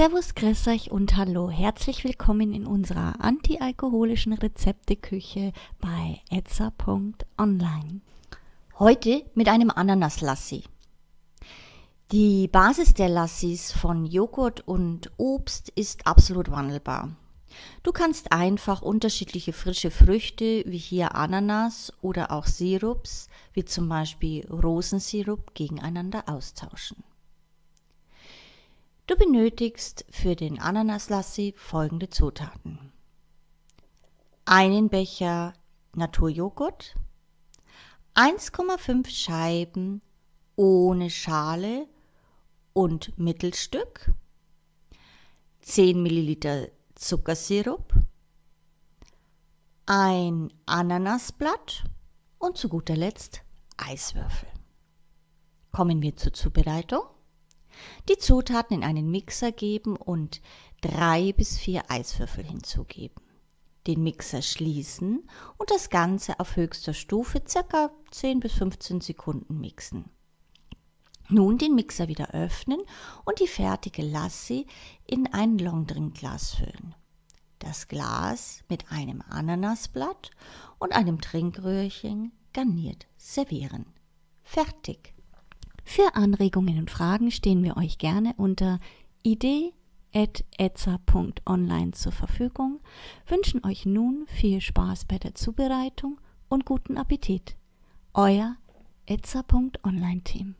Servus, grüß euch und hallo. Herzlich willkommen in unserer antialkoholischen Rezepteküche bei etza.online. Heute mit einem Ananas-Lassi. Die Basis der Lassis von Joghurt und Obst ist absolut wandelbar. Du kannst einfach unterschiedliche frische Früchte wie hier Ananas oder auch Sirups wie zum Beispiel Rosensirup gegeneinander austauschen. Du benötigst für den Ananaslassi folgende Zutaten. Einen Becher Naturjoghurt, 1,5 Scheiben ohne Schale und Mittelstück, 10 Milliliter Zuckersirup, ein Ananasblatt und zu guter Letzt Eiswürfel. Kommen wir zur Zubereitung. Die Zutaten in einen Mixer geben und drei bis vier Eiswürfel hinzugeben. Den Mixer schließen und das Ganze auf höchster Stufe ca. 10 bis 15 Sekunden mixen. Nun den Mixer wieder öffnen und die fertige Lassi in ein Longdrinkglas füllen. Das Glas mit einem Ananasblatt und einem Trinkröhrchen garniert servieren. Fertig. Für Anregungen und Fragen stehen wir euch gerne unter idee.etza.online zur Verfügung, wünschen euch nun viel Spaß bei der Zubereitung und guten Appetit. Euer etza.online-Team.